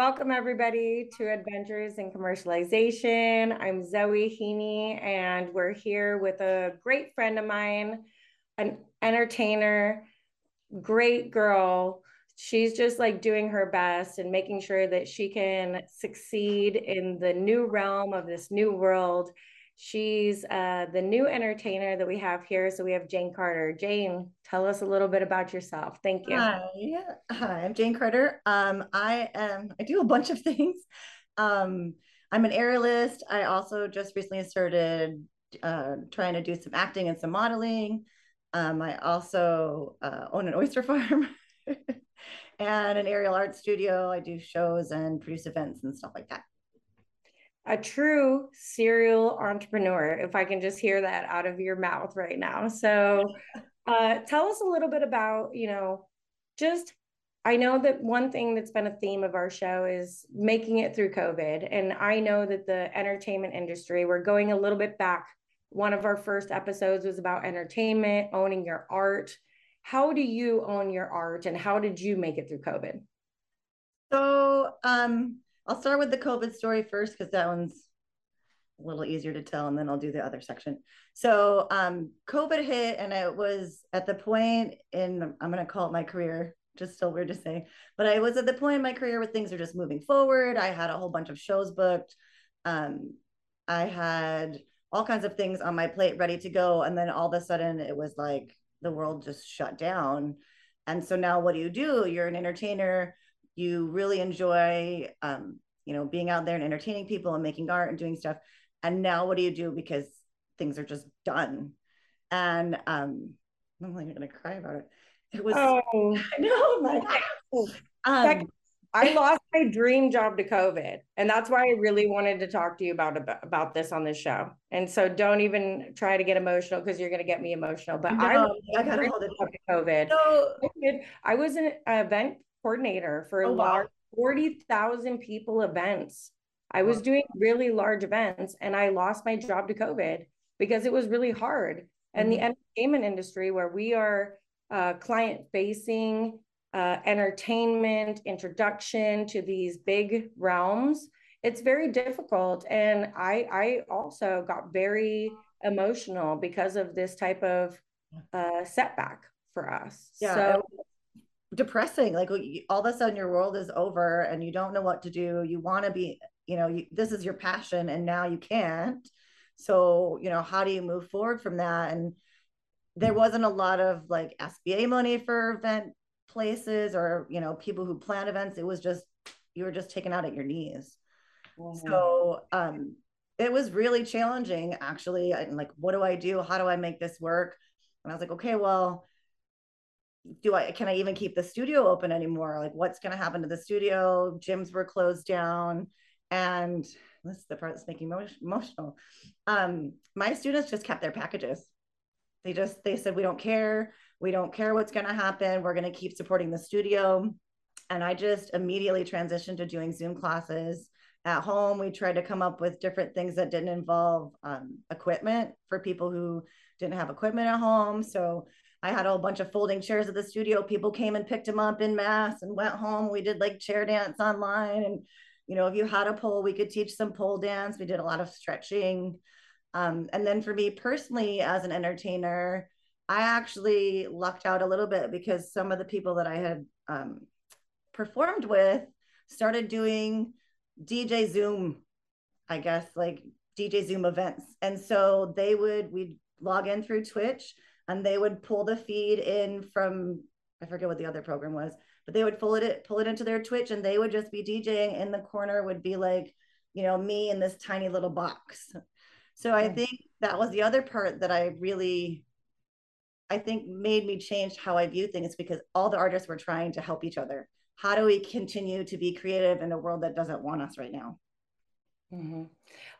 Welcome, everybody, to Adventures in Commercialization. I'm Zoe Heaney, and we're here with a great friend of mine, an entertainer, great girl. She's just like doing her best and making sure that she can succeed in the new realm of this new world. She's uh, the new entertainer that we have here. So we have Jane Carter. Jane, tell us a little bit about yourself. Thank you. Hi, hi. I'm Jane Carter. Um, I am. I do a bunch of things. Um, I'm an aerialist. I also just recently started uh, trying to do some acting and some modeling. Um, I also uh, own an oyster farm and an aerial art studio. I do shows and produce events and stuff like that a true serial entrepreneur, if I can just hear that out of your mouth right now. So, uh, tell us a little bit about, you know, just I know that one thing that's been a theme of our show is making it through COVID. And I know that the entertainment industry, we're going a little bit back. One of our first episodes was about entertainment, owning your art. How do you own your art and how did you make it through COVID? So, um, I'll start with the COVID story first because that one's a little easier to tell, and then I'll do the other section. So, um, COVID hit, and it was at the point in I'm going to call it my career, just still weird to say, but I was at the point in my career where things are just moving forward. I had a whole bunch of shows booked. Um, I had all kinds of things on my plate ready to go, and then all of a sudden it was like the world just shut down. And so now, what do you do? You're an entertainer you really enjoy um, you know being out there and entertaining people and making art and doing stuff and now what do you do because things are just done and um i'm like gonna cry about it it was oh i know like um, I lost my dream job to COVID, and that's why I really wanted to talk to you about about this on this show. And so, don't even try to get emotional because you're going to get me emotional. But no, I, I got hold it. COVID. So, I was in an event coordinator for oh, large wow. 40,000 people events. I was doing really large events and I lost my job to COVID because it was really hard. And mm-hmm. the entertainment industry, where we are uh, client facing, uh, entertainment, introduction to these big realms, it's very difficult. And I, I also got very emotional because of this type of uh, setback for us. Yeah. So depressing like all of a sudden your world is over and you don't know what to do. You want to be you know you, this is your passion and now you can't. So you know how do you move forward from that? And there wasn't a lot of like sba money for event places or you know people who plan events. It was just you were just taken out at your knees. Mm-hmm. so um it was really challenging actually. And like what do i do? How do i make this work? And i was like okay well do I can I even keep the studio open anymore? Like what's going to happen to the studio? Gyms were closed down, and this is the part that's making me emotional. Um, my students just kept their packages. They just they said we don't care. We don't care what's going to happen. We're going to keep supporting the studio. And I just immediately transitioned to doing Zoom classes at home. We tried to come up with different things that didn't involve um, equipment for people who didn't have equipment at home. So I had a whole bunch of folding chairs at the studio. People came and picked them up in mass and went home. We did like chair dance online. And, you know, if you had a pole, we could teach some pole dance. We did a lot of stretching. Um, and then for me personally, as an entertainer, I actually lucked out a little bit because some of the people that I had um, performed with started doing DJ Zoom, I guess, like DJ Zoom events. And so they would, we'd log in through Twitch and they would pull the feed in from I forget what the other program was, but they would pull it pull it into their Twitch and they would just be DJing. In the corner would be like, you know, me in this tiny little box. So I hmm. think that was the other part that I really I think made me change how I view things because all the artists were trying to help each other. How do we continue to be creative in a world that doesn't want us right now? Mm-hmm.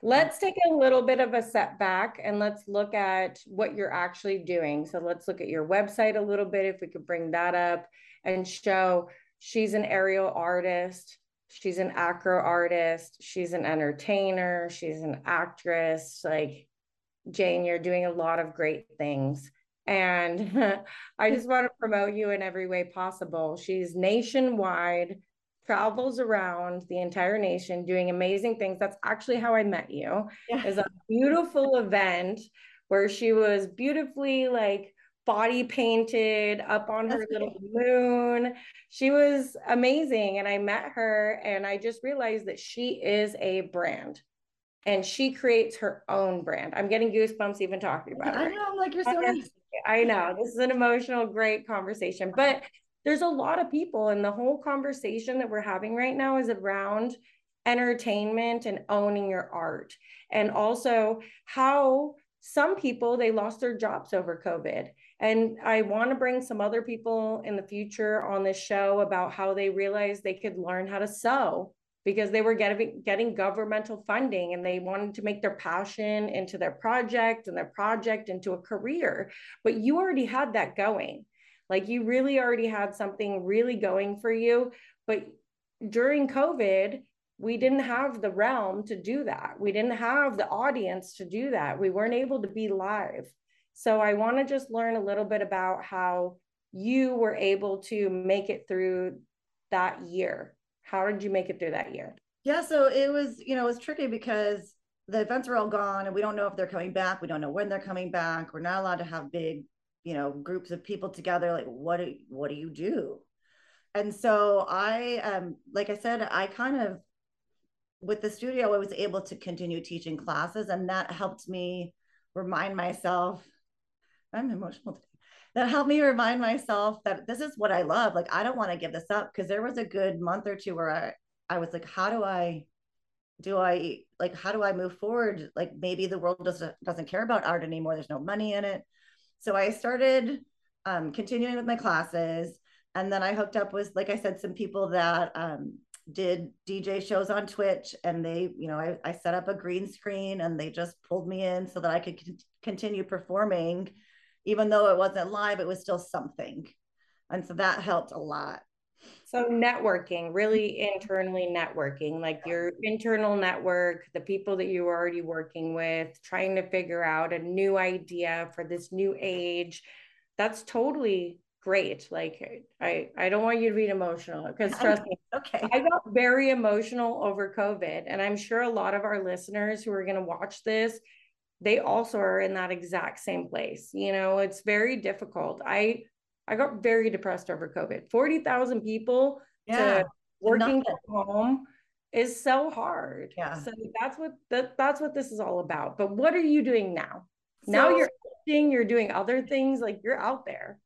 Let's take a little bit of a setback and let's look at what you're actually doing. So let's look at your website a little bit, if we could bring that up and show she's an aerial artist, she's an acro artist, she's an entertainer, she's an actress. Like Jane, you're doing a lot of great things. And I just want to promote you in every way possible. She's nationwide travels around the entire nation doing amazing things. That's actually how I met you. Yeah. Is a beautiful event where she was beautifully like body painted up on her little moon. She was amazing. And I met her and I just realized that she is a brand and she creates her own brand. I'm getting goosebumps even talking about it. I know, like you're so. I know this is an emotional, great conversation, but there's a lot of people, and the whole conversation that we're having right now is around entertainment and owning your art, and also how some people they lost their jobs over COVID. And I want to bring some other people in the future on this show about how they realized they could learn how to sew because they were getting getting governmental funding and they wanted to make their passion into their project and their project into a career. But you already had that going like you really already had something really going for you but during covid we didn't have the realm to do that we didn't have the audience to do that we weren't able to be live so i want to just learn a little bit about how you were able to make it through that year how did you make it through that year? Yeah, so it was, you know, it was tricky because the events are all gone and we don't know if they're coming back. We don't know when they're coming back. We're not allowed to have big, you know, groups of people together. Like, what do what do you do? And so I um, like I said, I kind of with the studio, I was able to continue teaching classes, and that helped me remind myself. I'm emotional today that helped me remind myself that this is what I love. Like, I don't want to give this up because there was a good month or two where I, I was like, how do I, do I like, how do I move forward? Like maybe the world doesn't, doesn't care about art anymore. There's no money in it. So I started um, continuing with my classes. And then I hooked up with, like I said, some people that um, did DJ shows on Twitch and they, you know, I, I set up a green screen and they just pulled me in so that I could c- continue performing even though it wasn't live, it was still something. And so that helped a lot. So networking, really mm-hmm. internally networking, like your internal network, the people that you are already working with, trying to figure out a new idea for this new age. That's totally great. Like I, I don't want you to be emotional because trust me, okay. I got very emotional over COVID. And I'm sure a lot of our listeners who are going to watch this they also are in that exact same place. You know, it's very difficult. I I got very depressed over COVID. 40,000 people yeah. working from home is so hard. Yeah. So that's what that, that's what this is all about. But what are you doing now? So, now you're acting, you're doing other things, like you're out there.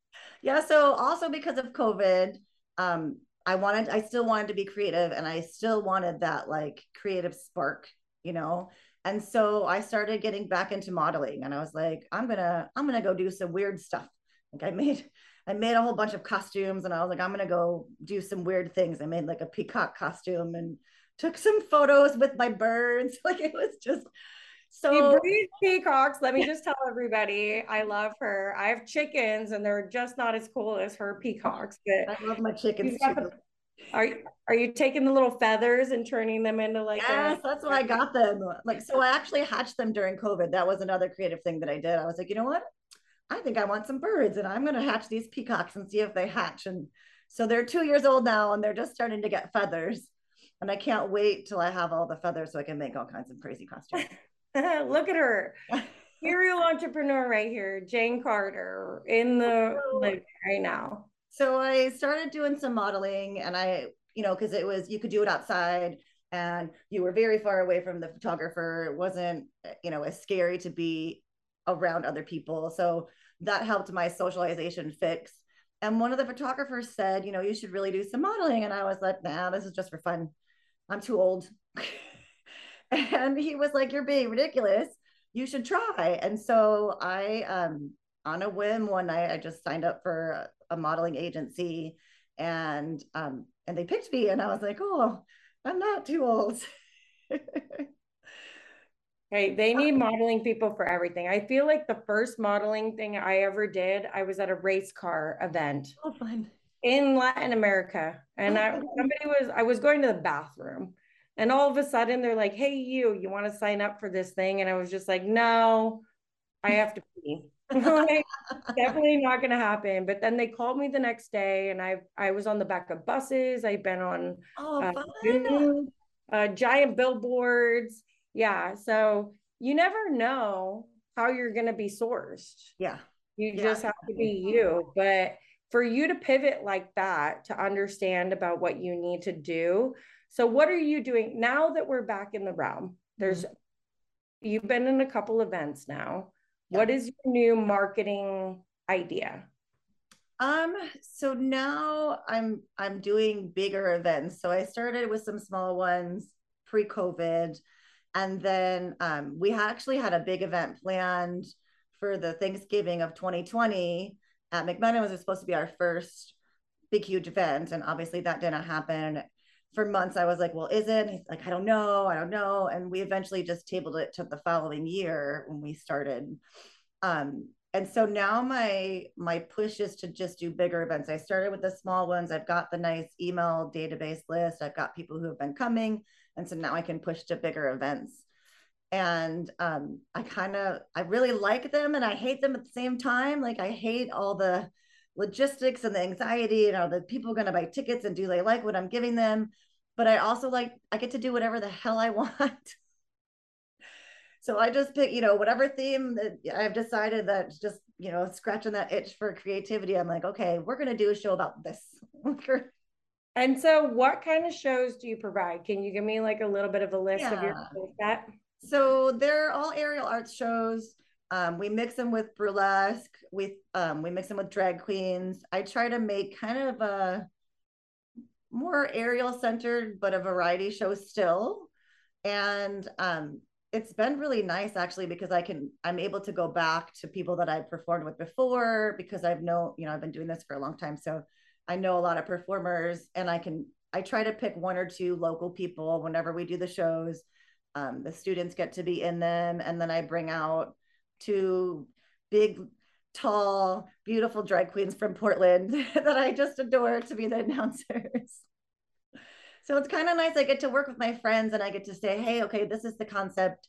Yeah. So also because of COVID, um, I wanted, I still wanted to be creative and I still wanted that like creative spark, you know, and so i started getting back into modeling and i was like i'm gonna i'm gonna go do some weird stuff like i made i made a whole bunch of costumes and i was like i'm gonna go do some weird things i made like a peacock costume and took some photos with my birds like it was just so she breeds peacocks. Let me just tell everybody, I love her. I have chickens, and they're just not as cool as her peacocks. But I love my chickens too. Are are you taking the little feathers and turning them into like yes, a- that's why I got them. Like so I actually hatched them during COVID. That was another creative thing that I did. I was like, you know what? I think I want some birds and I'm gonna hatch these peacocks and see if they hatch. And so they're two years old now and they're just starting to get feathers. And I can't wait till I have all the feathers so I can make all kinds of crazy costumes. Look at her. Serial entrepreneur right here, Jane Carter in the oh, right now so I started doing some modeling and I, you know, because it was, you could do it outside and you were very far away from the photographer. It wasn't, you know, as scary to be around other people. So that helped my socialization fix. And one of the photographers said, you know, you should really do some modeling. And I was like, nah, this is just for fun. I'm too old. and he was like, you're being ridiculous. You should try. And so I, um, on a whim one night, I just signed up for a modeling agency and um and they picked me and I was like, oh, I'm not too old. Hey, they need modeling people for everything. I feel like the first modeling thing I ever did, I was at a race car event. Oh. In Latin America. And I, somebody was, I was going to the bathroom and all of a sudden they're like, hey, you, you want to sign up for this thing? And I was just like, no, I have to pee. like, definitely not going to happen. But then they called me the next day, and I I was on the back of buses. I've been on oh, uh, uh, giant billboards. Yeah, so you never know how you're going to be sourced. Yeah, you yeah. just have to be you. But for you to pivot like that to understand about what you need to do. So, what are you doing now that we're back in the realm? There's mm-hmm. you've been in a couple events now what is your new marketing idea? Um, so now I'm I'm doing bigger events. So I started with some small ones pre-COVID. And then um, we actually had a big event planned for the Thanksgiving of 2020 at McMenamin. It was supposed to be our first big, huge event. And obviously that didn't happen. For months, I was like, well, is it? he's like, I don't know. I don't know. And we eventually just tabled it to the following year when we started um, and so now my my push is to just do bigger events. I started with the small ones. I've got the nice email database list. I've got people who have been coming, and so now I can push to bigger events. And um, I kind of I really like them, and I hate them at the same time. Like I hate all the logistics and the anxiety and are the people going to buy tickets and do they like what I'm giving them? But I also like I get to do whatever the hell I want. So I just pick, you know, whatever theme that I've decided that just, you know, scratching that itch for creativity. I'm like, okay, we're going to do a show about this. and so what kind of shows do you provide? Can you give me like a little bit of a list yeah. of your set? So they're all aerial arts shows. Um, we mix them with burlesque. We um, we mix them with drag queens. I try to make kind of a more aerial centered, but a variety show still. And um, it's been really nice actually because I can I'm able to go back to people that I've performed with before because I've know you know I've been doing this for a long time so I know a lot of performers and I can I try to pick one or two local people whenever we do the shows um, the students get to be in them and then I bring out two big tall beautiful drag queens from Portland that I just adore to be the announcers so it's kind of nice. I get to work with my friends and I get to say, hey, okay, this is the concept.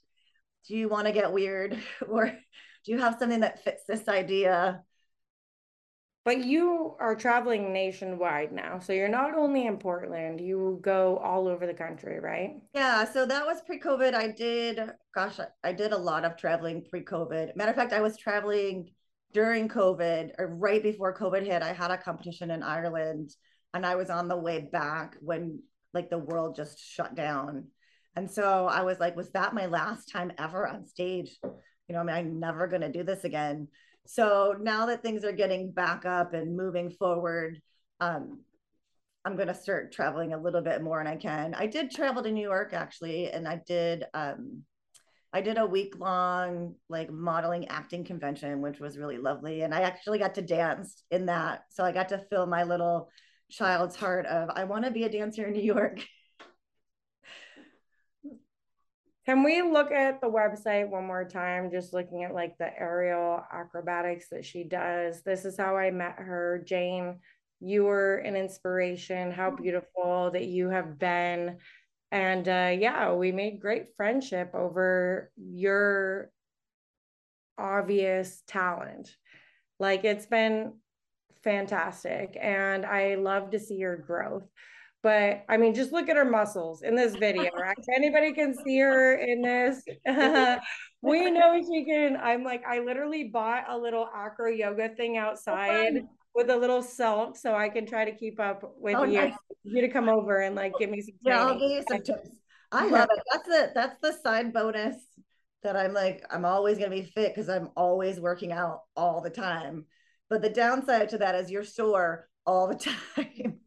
Do you want to get weird? or do you have something that fits this idea? But you are traveling nationwide now. So you're not only in Portland, you go all over the country, right? Yeah. So that was pre COVID. I did, gosh, I did a lot of traveling pre COVID. Matter of fact, I was traveling during COVID or right before COVID hit. I had a competition in Ireland and I was on the way back when like the world just shut down. And so I was like, was that my last time ever on stage? You know, I mean, I'm never going to do this again. So now that things are getting back up and moving forward, um, I'm going to start traveling a little bit more and I can. I did travel to New York actually, and I did, um, I did a week long like modeling acting convention, which was really lovely. And I actually got to dance in that. So I got to fill my little child's heart of I want to be a dancer in New York. Can we look at the website one more time? Just looking at like the aerial acrobatics that she does. This is how I met her. Jane, you were an inspiration. How beautiful that you have been. And uh, yeah, we made great friendship over your obvious talent. Like it's been fantastic. And I love to see your growth. But I mean, just look at her muscles in this video, right? Anybody can see her in this. we know she can. I'm like, I literally bought a little acro yoga thing outside oh, with a little silk so I can try to keep up with oh, you. Nice. You to come over and like give me some. Yeah, I'll give you some tips. I love it. That's the that's the side bonus that I'm like, I'm always gonna be fit because I'm always working out all the time. But the downside to that is you're sore all the time.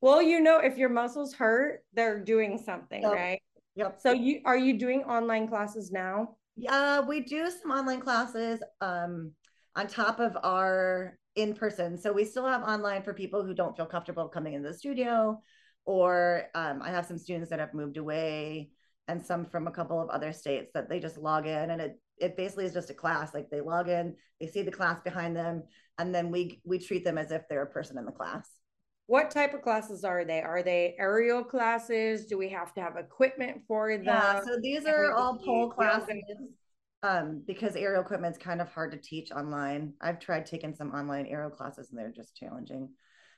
Well, you know, if your muscles hurt, they're doing something, yep. right? Yep. So you are you doing online classes now? Yeah, we do some online classes um, on top of our in person. So we still have online for people who don't feel comfortable coming into the studio, or um, I have some students that have moved away and some from a couple of other states that they just log in and it it basically is just a class like they log in they see the class behind them and then we we treat them as if they're a person in the class what type of classes are they are they aerial classes do we have to have equipment for them yeah so these are all pole classes um, because aerial equipment is kind of hard to teach online. I've tried taking some online aerial classes and they're just challenging.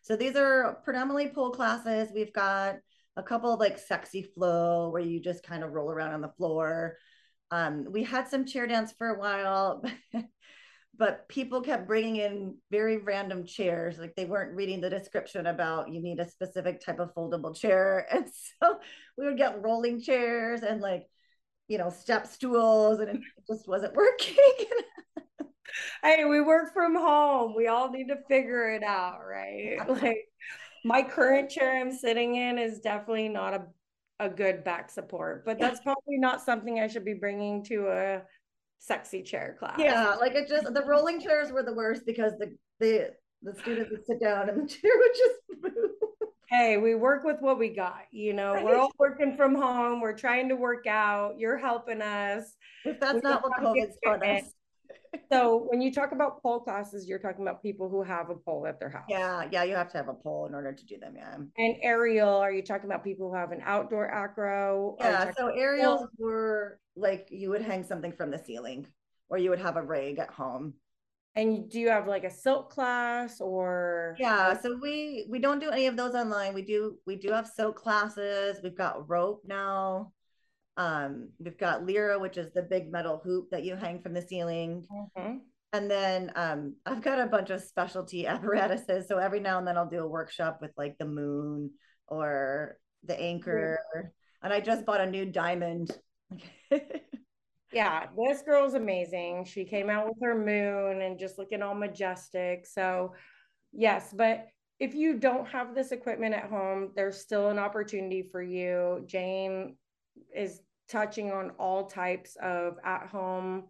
So these are predominantly pole classes. We've got a couple of like sexy flow where you just kind of roll around on the floor. Um, we had some chair dance for a while, but people kept bringing in very random chairs. Like they weren't reading the description about you need a specific type of foldable chair. And so we would get rolling chairs and like you know, step stools and it just wasn't working. hey, we work from home. We all need to figure it out, right? Like my current chair I'm sitting in is definitely not a, a good back support, but that's probably not something I should be bringing to a sexy chair class. Yeah, like it just the rolling chairs were the worst because the the the students would sit down and the chair would just move hey, we work with what we got. You know, right. we're all working from home. We're trying to work out. You're helping us. If that's we not what COVID's taught us. So when you talk about pole classes, you're talking about people who have a pole at their house. Yeah, yeah, you have to have a pole in order to do them. Yeah. And aerial, are you talking about people who have an outdoor acro? Yeah. So aerials were like you would hang something from the ceiling, or you would have a rig at home. And do you have like a silk class or Yeah, so we we don't do any of those online. We do we do have silk classes. We've got rope now. Um, we've got lyra, which is the big metal hoop that you hang from the ceiling. Mm-hmm. And then um, I've got a bunch of specialty apparatuses. So every now and then I'll do a workshop with like the moon or the anchor. Mm-hmm. And I just bought a new diamond. yeah, this girl's amazing. She came out with her moon and just looking all majestic. So, yes, but if you don't have this equipment at home, there's still an opportunity for you. Jane is touching on all types of at home,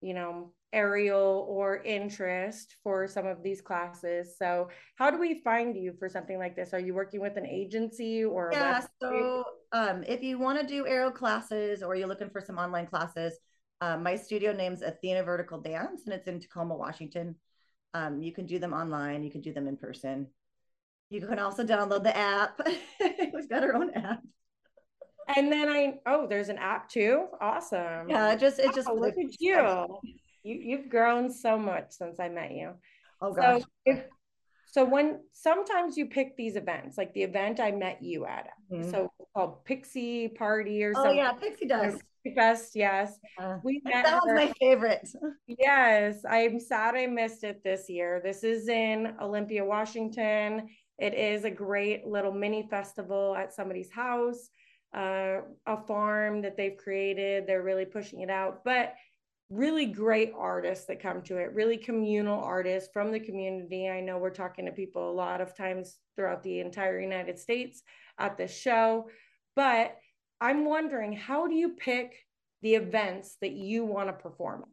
you know, aerial or interest for some of these classes. So, how do we find you for something like this? Are you working with an agency or? Yeah, so um, if you want to do aerial classes or you're looking for some online classes, um, my studio name's Athena Vertical Dance and it's in Tacoma, Washington. Um, you can do them online, you can do them in person. You can also download the app. We've got our own app. And then I oh, there's an app too. Awesome. Yeah, it just it just oh, look at you. You you've grown so much since I met you. Oh gosh. So if so when sometimes you pick these events, like the event I met you at, mm-hmm. so called Pixie Party or oh, something. Oh yeah, Pixie Dust. Fest, yes. Yeah. We met that was her. my favorite. yes, I'm sad I missed it this year. This is in Olympia, Washington. It is a great little mini festival at somebody's house, uh, a farm that they've created. They're really pushing it out, but really great artists that come to it, really communal artists from the community. I know we're talking to people a lot of times throughout the entire United States at this show, but I'm wondering how do you pick the events that you want to perform?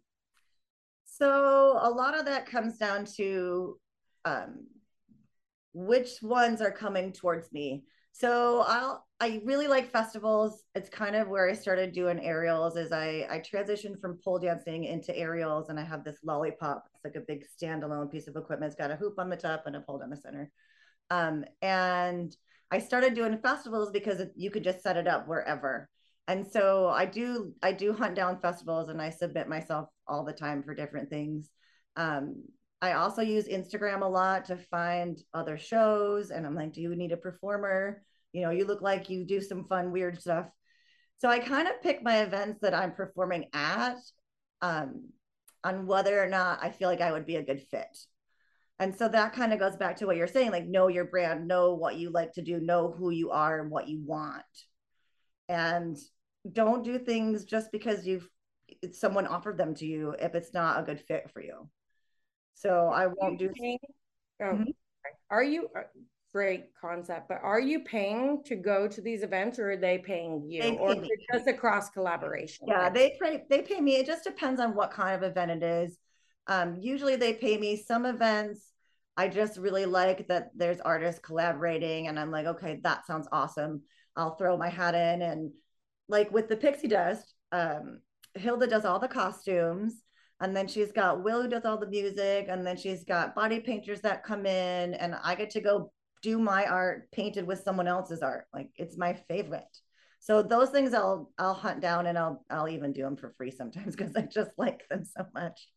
So a lot of that comes down to um, which ones are coming towards me. So I'll I really like festivals. It's kind of where I started doing aerials is I I transitioned from pole dancing into aerials and I have this lollipop. It's like a big standalone piece of equipment. It's got a hoop on the top and a pole down the center. Um, and I started doing festivals because you could just set it up wherever. And so I do I do hunt down festivals and I submit myself all the time for different things. Um, I also use Instagram a lot to find other shows. And I'm like, do you need a performer? You know, you look like you do some fun, weird stuff. So I kind of pick my events that I'm performing at um, on whether or not I feel like I would be a good fit. And so that kind of goes back to what you're saying like, know your brand, know what you like to do, know who you are and what you want. And don't do things just because you've someone offered them to you if it's not a good fit for you. So I won't do. Paying, oh, mm-hmm. Are you uh, great concept? But are you paying to go to these events, or are they paying you, they or just a cross collaboration? Yeah, they pay. They pay me. It just depends on what kind of event it is. Um, usually they pay me. Some events I just really like that there's artists collaborating, and I'm like, okay, that sounds awesome. I'll throw my hat in, and like with the pixie dust, um, Hilda does all the costumes and then she's got Will who does all the music, and then she's got body painters that come in, and I get to go do my art painted with someone else's art. Like it's my favorite. So those things I'll I'll hunt down and I'll I'll even do them for free sometimes because I just like them so much.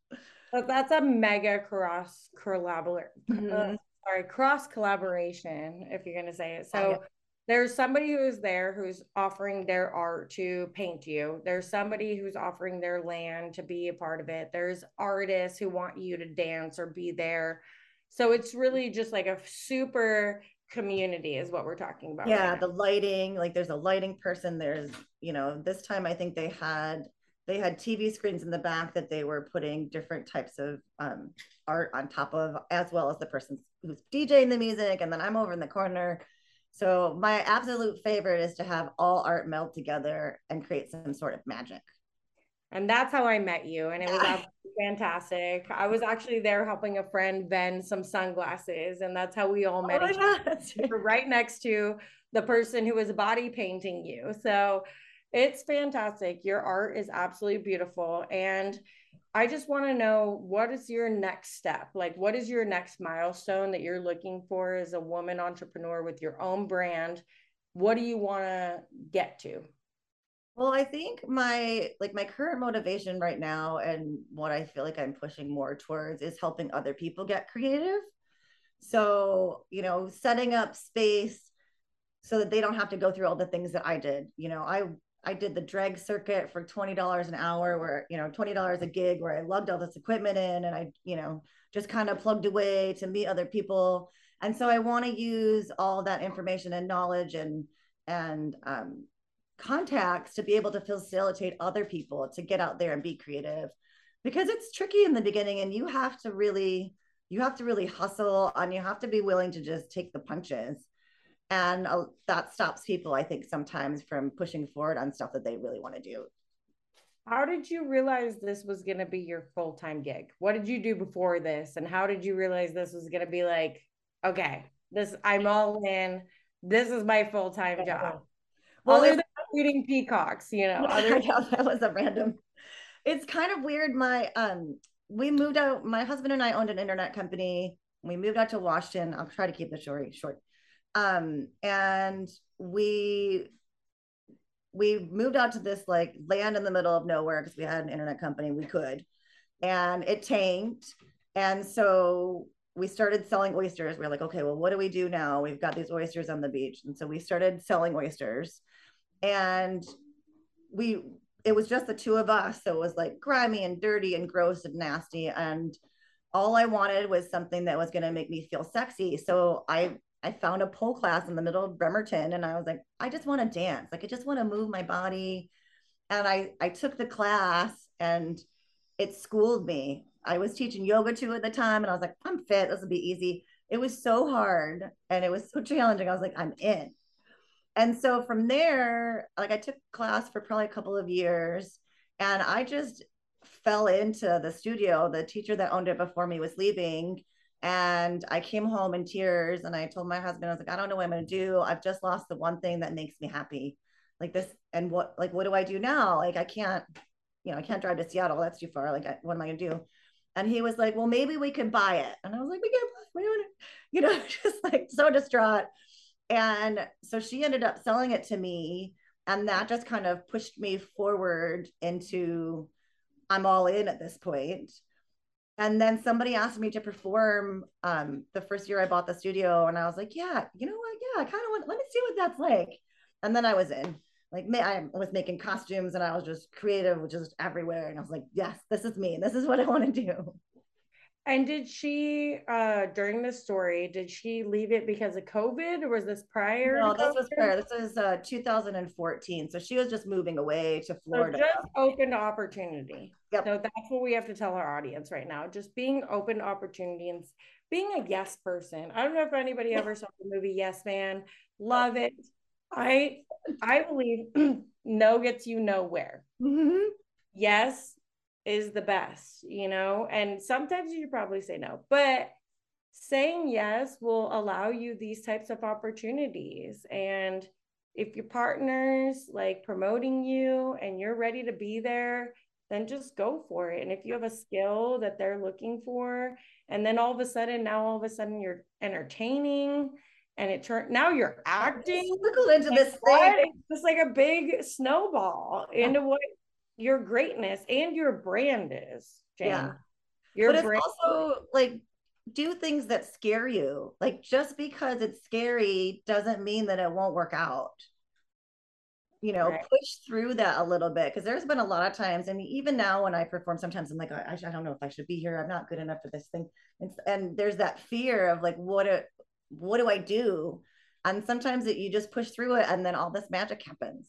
But that's a mega cross collaboration. Mm-hmm. Uh, sorry, cross collaboration, if you're gonna say it. So there's somebody who's there who's offering their art to paint you. There's somebody who's offering their land to be a part of it. There's artists who want you to dance or be there. So it's really just like a super community is what we're talking about. Yeah, right the lighting, like there's a lighting person. There's, you know, this time I think they had they had TV screens in the back that they were putting different types of um, art on top of, as well as the person who's DJing the music. And then I'm over in the corner. So my absolute favorite is to have all art meld together and create some sort of magic. And that's how I met you. And it was fantastic. I was actually there helping a friend vend some sunglasses. And that's how we all met oh right next to the person who was body painting you. So it's fantastic. Your art is absolutely beautiful. And I just want to know what is your next step? Like, what is your next milestone that you're looking for as a woman entrepreneur with your own brand? What do you want to get to? Well, I think my like my current motivation right now and what I feel like I'm pushing more towards is helping other people get creative. So, you know, setting up space so that they don't have to go through all the things that I did. You know, I I did the drag circuit for $20 an hour where, you know, $20 a gig where I lugged all this equipment in and I, you know, just kind of plugged away to meet other people. And so I want to use all that information and knowledge and, and, um, contacts to be able to facilitate other people to get out there and be creative because it's tricky in the beginning and you have to really you have to really hustle and you have to be willing to just take the punches and uh, that stops people i think sometimes from pushing forward on stuff that they really want to do. How did you realize this was going to be your full-time gig? What did you do before this? And how did you realize this was going to be like okay this i'm all in. This is my full-time job. Well other than feeding peacocks you know, other- that was a random it's kind of weird my um we moved out my husband and i owned an internet company. We moved out to washington. I'll try to keep the story short um, and we we moved out to this like land in the middle of nowhere because we had an internet company we could. And it tanked. And so we started selling oysters. We are like okay well what do we do now? We've got these oysters on the beach. And so we started selling oysters. And we it was just the two of us. So it was like grimy and dirty and gross and nasty. And all i wanted was something that was going to make me feel sexy. So i I found a pole class in the middle of Bremerton and I was like, I just want to dance. Like I just want to move my body. And I I took the class and it schooled me. I was teaching yoga too at the time and I was like, I'm fit. This will be easy. It was so hard and it was so challenging. I was like, I'm in. And so from there, like I took class for probably a couple of years and I just fell into the studio. The teacher that owned it before me was leaving and I came home in tears and I told my husband, I was like, I don't know what I'm going to do. I've just lost the one thing that makes me happy. Like this, and what, like, what do I do now? Like, I can't, you know, I can't drive to Seattle. That's too far. Like, I, what am I going to do? And he was like, well, maybe we could buy it. And I was like, we can't buy it. You know, just like so distraught. And so she ended up selling it to me. And that just kind of pushed me forward into I'm all in at this point and then somebody asked me to perform um, the first year I bought the studio, and I was like, "Yeah, you know what? Yeah, I kind of want. Let me see what that's like." And then I was in. Like, I was making costumes, and I was just creative, just everywhere. And I was like, "Yes, this is me. This is what I want to do." And did she, uh, during the story, did she leave it because of COVID or was this prior? No, this was prior. This is uh, 2014. So she was just moving away to Florida. So just open to opportunity. Yep. So that's what we have to tell our audience right now. Just being open to opportunity and being a yes person. I don't know if anybody ever saw the movie Yes Man. Love it. I I believe no gets you nowhere. Mm-hmm. Yes is the best, you know, and sometimes you probably say no, but saying yes will allow you these types of opportunities. And if your partner's like promoting you and you're ready to be there, then just go for it. And if you have a skill that they're looking for, and then all of a sudden, now all of a sudden you're entertaining and it turned now you're acting into this thing. It's just like a big snowball into what your greatness and your brand is, Jane. Yeah. Your but brand- it's also like do things that scare you. Like just because it's scary doesn't mean that it won't work out. You know, right. push through that a little bit because there's been a lot of times, and even now when I perform, sometimes I'm like, I, I don't know if I should be here. I'm not good enough for this thing, and, and there's that fear of like, what it, what do I do? And sometimes it, you just push through it, and then all this magic happens.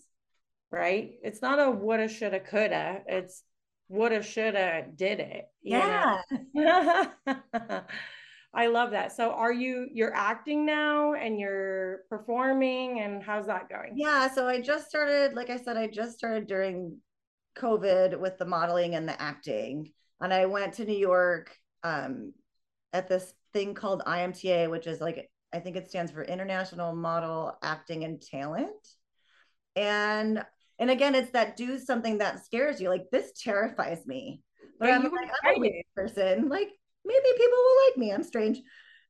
Right? It's not a woulda, shoulda, coulda. It's woulda, shoulda, did it. Yeah. I love that. So are you you're acting now and you're performing and how's that going? Yeah, so I just started like I said I just started during COVID with the modeling and the acting and I went to New York um at this thing called IMTA which is like I think it stands for International Model Acting and Talent. And and again it's that do something that scares you like this terrifies me. But I'm, like, I'm a weird person like maybe people will like me. I'm strange.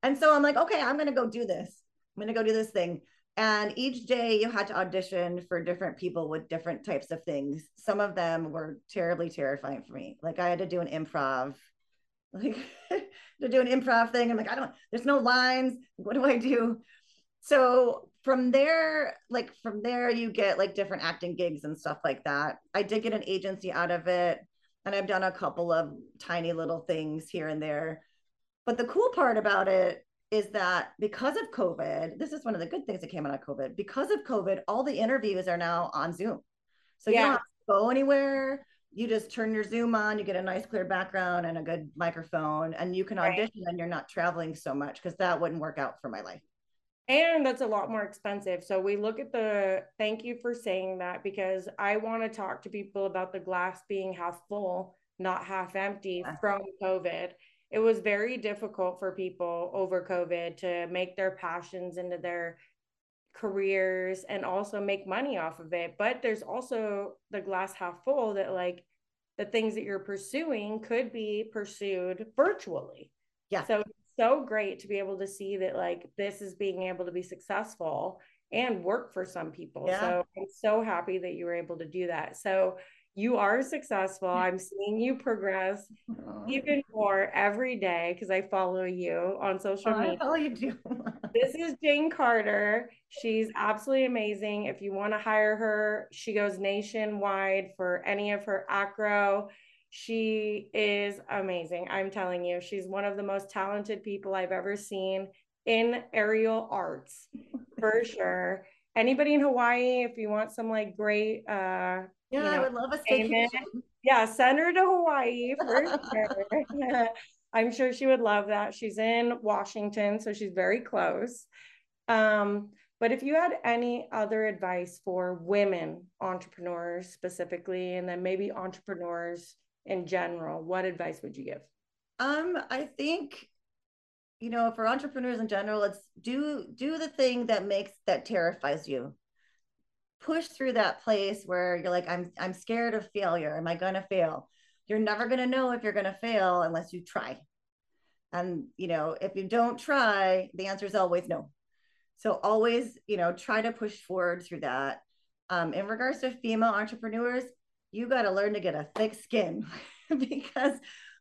And so I'm like, okay, I'm going to go do this. I'm going to go do this thing. And each day you had to audition for different people with different types of things. Some of them were terribly terrifying for me. Like I had to do an improv, like to do an improv thing. I'm like, I don't, there's no lines. What do I do? So from there, like from there, you get like different acting gigs and stuff like that. I did get an agency out of it and I've done a couple of tiny little things here and there. But the cool part about it is that because of COVID, this is one of the good things that came out of COVID. Because of COVID, all the interviews are now on Zoom. So yeah. you don't have to go anywhere. You just turn your Zoom on, you get a nice clear background and a good microphone, and you can audition right. and you're not traveling so much because that wouldn't work out for my life and that's a lot more expensive. So we look at the thank you for saying that because i want to talk to people about the glass being half full not half empty from covid. It was very difficult for people over covid to make their passions into their careers and also make money off of it. But there's also the glass half full that like the things that you're pursuing could be pursued virtually. Yeah so so great to be able to see that like this is being able to be successful and work for some people. Yeah. So I'm so happy that you were able to do that. So you are successful. I'm seeing you progress even more every day because I follow you on social oh, media. I follow you too. this is Jane Carter. She's absolutely amazing. If you want to hire her, she goes nationwide for any of her acro she is amazing. I'm telling you, she's one of the most talented people I've ever seen in aerial arts for sure. Anybody in Hawaii, if you want some like great uh yeah, you know, I would love a staycation. Yeah, send her to Hawaii for sure. I'm sure she would love that. She's in Washington, so she's very close. Um, but if you had any other advice for women entrepreneurs specifically, and then maybe entrepreneurs in general, what advice would you give? Um, I think, you know, for entrepreneurs in general, it's do do the thing that makes that terrifies you. Push through that place where you're like, I'm I'm scared of failure. Am I gonna fail? You're never gonna know if you're gonna fail unless you try. And you know, if you don't try, the answer is always no. So always, you know, try to push forward through that. Um, in regards to female entrepreneurs, you got to learn to get a thick skin because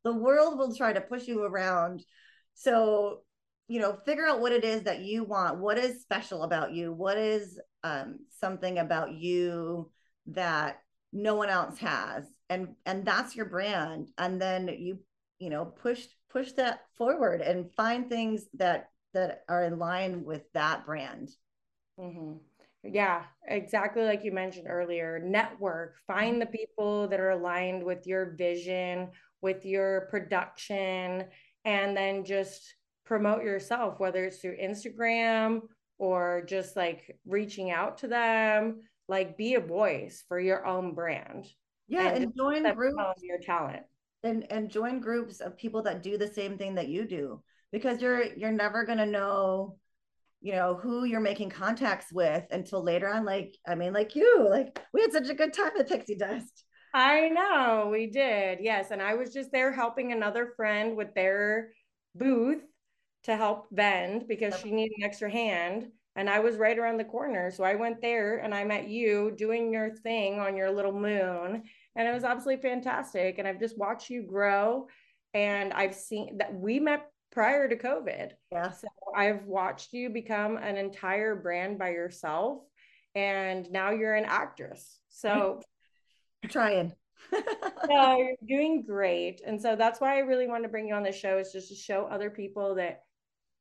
the world will try to push you around. So, you know, figure out what it is that you want. What is special about you? What is um, something about you that no one else has? And and that's your brand. And then you, you know, push push that forward and find things that that are in line with that brand. Mm-hmm. Yeah, exactly like you mentioned earlier. Network, find mm-hmm. the people that are aligned with your vision, with your production, and then just promote yourself, whether it's through Instagram or just like reaching out to them. Like be a voice for your own brand. Yeah, and, and join groups your talent. And and join groups of people that do the same thing that you do because you're you're never gonna know you know who you're making contacts with until later on like i mean like you like we had such a good time at pixie dust i know we did yes and i was just there helping another friend with their booth to help vend because she needed an extra hand and I was right around the corner. So I went there and I met you doing your thing on your little moon. And it was absolutely fantastic. And I've just watched you grow. And I've seen that we met prior to COVID. Yeah. So I've watched you become an entire brand by yourself. And now you're an actress. So I'm trying. no, you're doing great. And so that's why I really wanted to bring you on the show is just to show other people that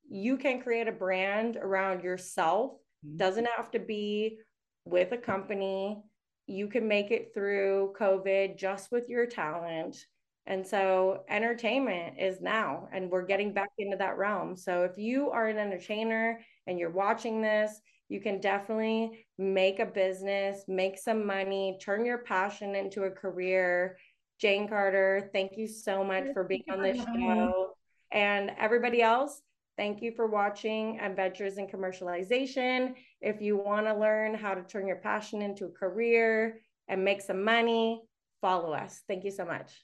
you can create a brand around yourself mm-hmm. doesn't have to be with a company you can make it through covid just with your talent and so entertainment is now and we're getting back into that realm so if you are an entertainer and you're watching this you can definitely make a business make some money turn your passion into a career jane carter thank you so much for being on this show and everybody else Thank you for watching Adventures in Commercialization. If you want to learn how to turn your passion into a career and make some money, follow us. Thank you so much.